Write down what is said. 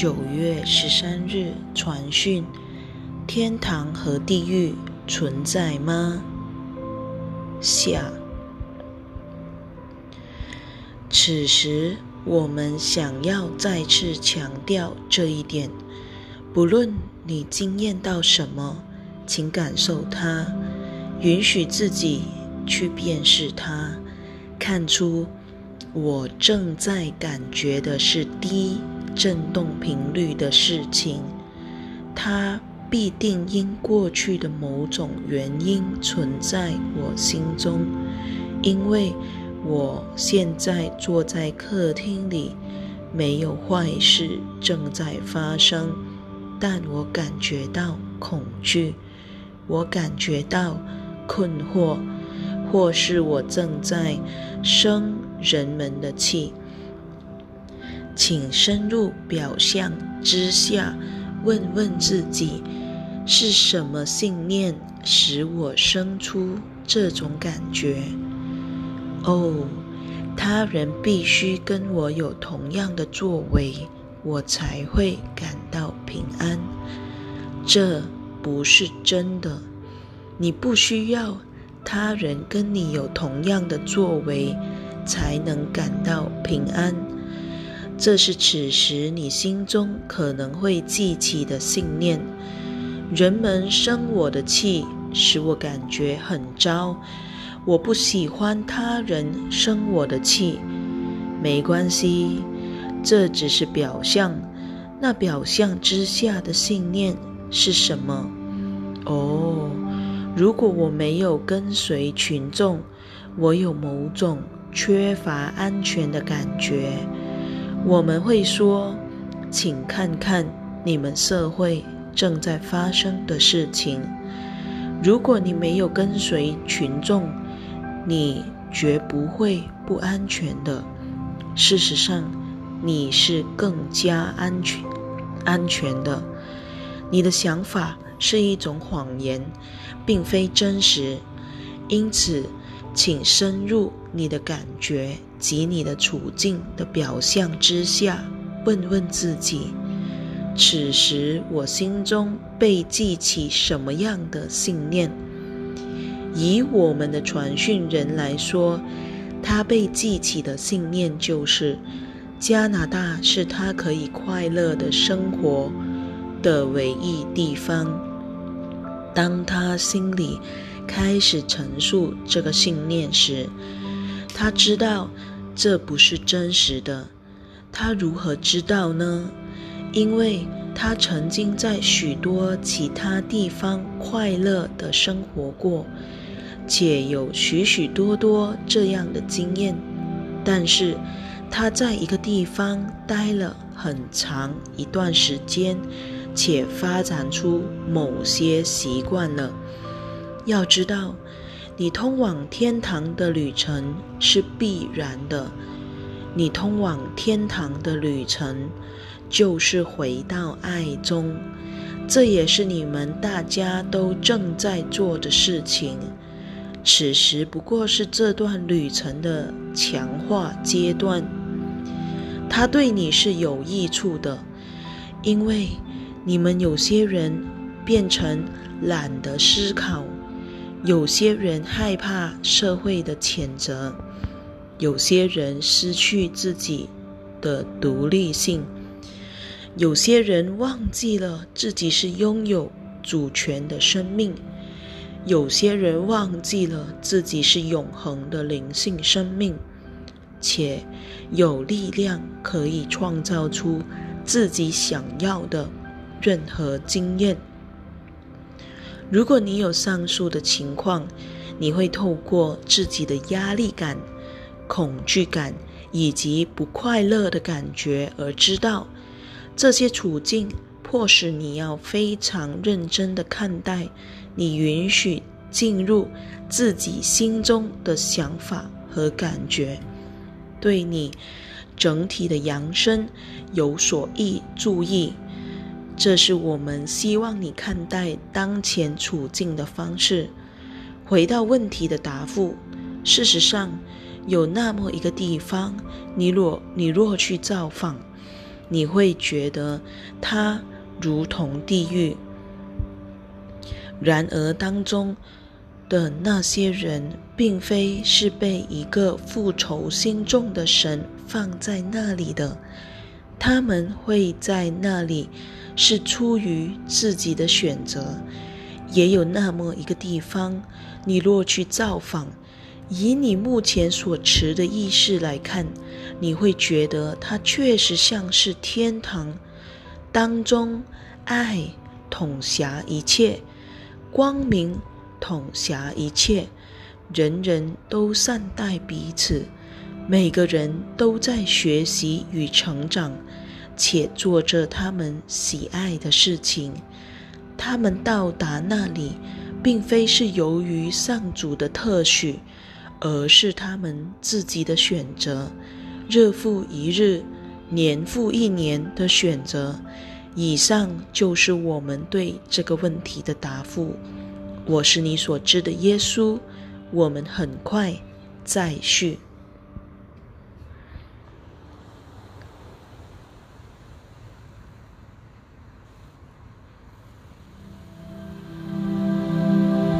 九月十三日传讯：天堂和地狱存在吗？下。此时，我们想要再次强调这一点：不论你经验到什么，请感受它，允许自己去辨识它，看出我正在感觉的是低振动频率的事情。它必定因过去的某种原因存在我心中，因为。我现在坐在客厅里，没有坏事正在发生，但我感觉到恐惧，我感觉到困惑，或是我正在生人们的气。请深入表象之下，问问自己，是什么信念使我生出这种感觉？哦，他人必须跟我有同样的作为，我才会感到平安。这不是真的。你不需要他人跟你有同样的作为才能感到平安。这是此时你心中可能会记起的信念。人们生我的气，使我感觉很糟。我不喜欢他人生我的气，没关系，这只是表象。那表象之下的信念是什么？哦，如果我没有跟随群众，我有某种缺乏安全的感觉。我们会说，请看看你们社会正在发生的事情。如果你没有跟随群众，你绝不会不安全的。事实上，你是更加安全、安全的。你的想法是一种谎言，并非真实。因此，请深入你的感觉及你的处境的表象之下，问问自己：此时我心中被记起什么样的信念？以我们的传讯人来说，他被记起的信念就是加拿大是他可以快乐的生活的唯一地方。当他心里开始陈述这个信念时，他知道这不是真实的。他如何知道呢？因为他曾经在许多其他地方快乐的生活过。且有许许多多这样的经验，但是他在一个地方待了很长一段时间，且发展出某些习惯了。要知道，你通往天堂的旅程是必然的，你通往天堂的旅程就是回到爱中，这也是你们大家都正在做的事情。此时不过是这段旅程的强化阶段，它对你是有益处的，因为你们有些人变成懒得思考，有些人害怕社会的谴责，有些人失去自己的独立性，有些人忘记了自己是拥有主权的生命。有些人忘记了自己是永恒的灵性生命，且有力量可以创造出自己想要的任何经验。如果你有上述的情况，你会透过自己的压力感、恐惧感以及不快乐的感觉而知道，这些处境迫使你要非常认真的看待。你允许进入自己心中的想法和感觉，对你整体的扬升有所益注意。这是我们希望你看待当前处境的方式。回到问题的答复，事实上有那么一个地方，你若你若去造访，你会觉得它如同地狱。然而，当中的那些人，并非是被一个复仇心重的神放在那里的，他们会在那里是出于自己的选择。也有那么一个地方，你若去造访，以你目前所持的意识来看，你会觉得它确实像是天堂，当中爱统辖一切。光明统辖一切，人人都善待彼此，每个人都在学习与成长，且做着他们喜爱的事情。他们到达那里，并非是由于上主的特许，而是他们自己的选择，日复一日，年复一年的选择。以上就是我们对这个问题的答复。我是你所知的耶稣。我们很快再续。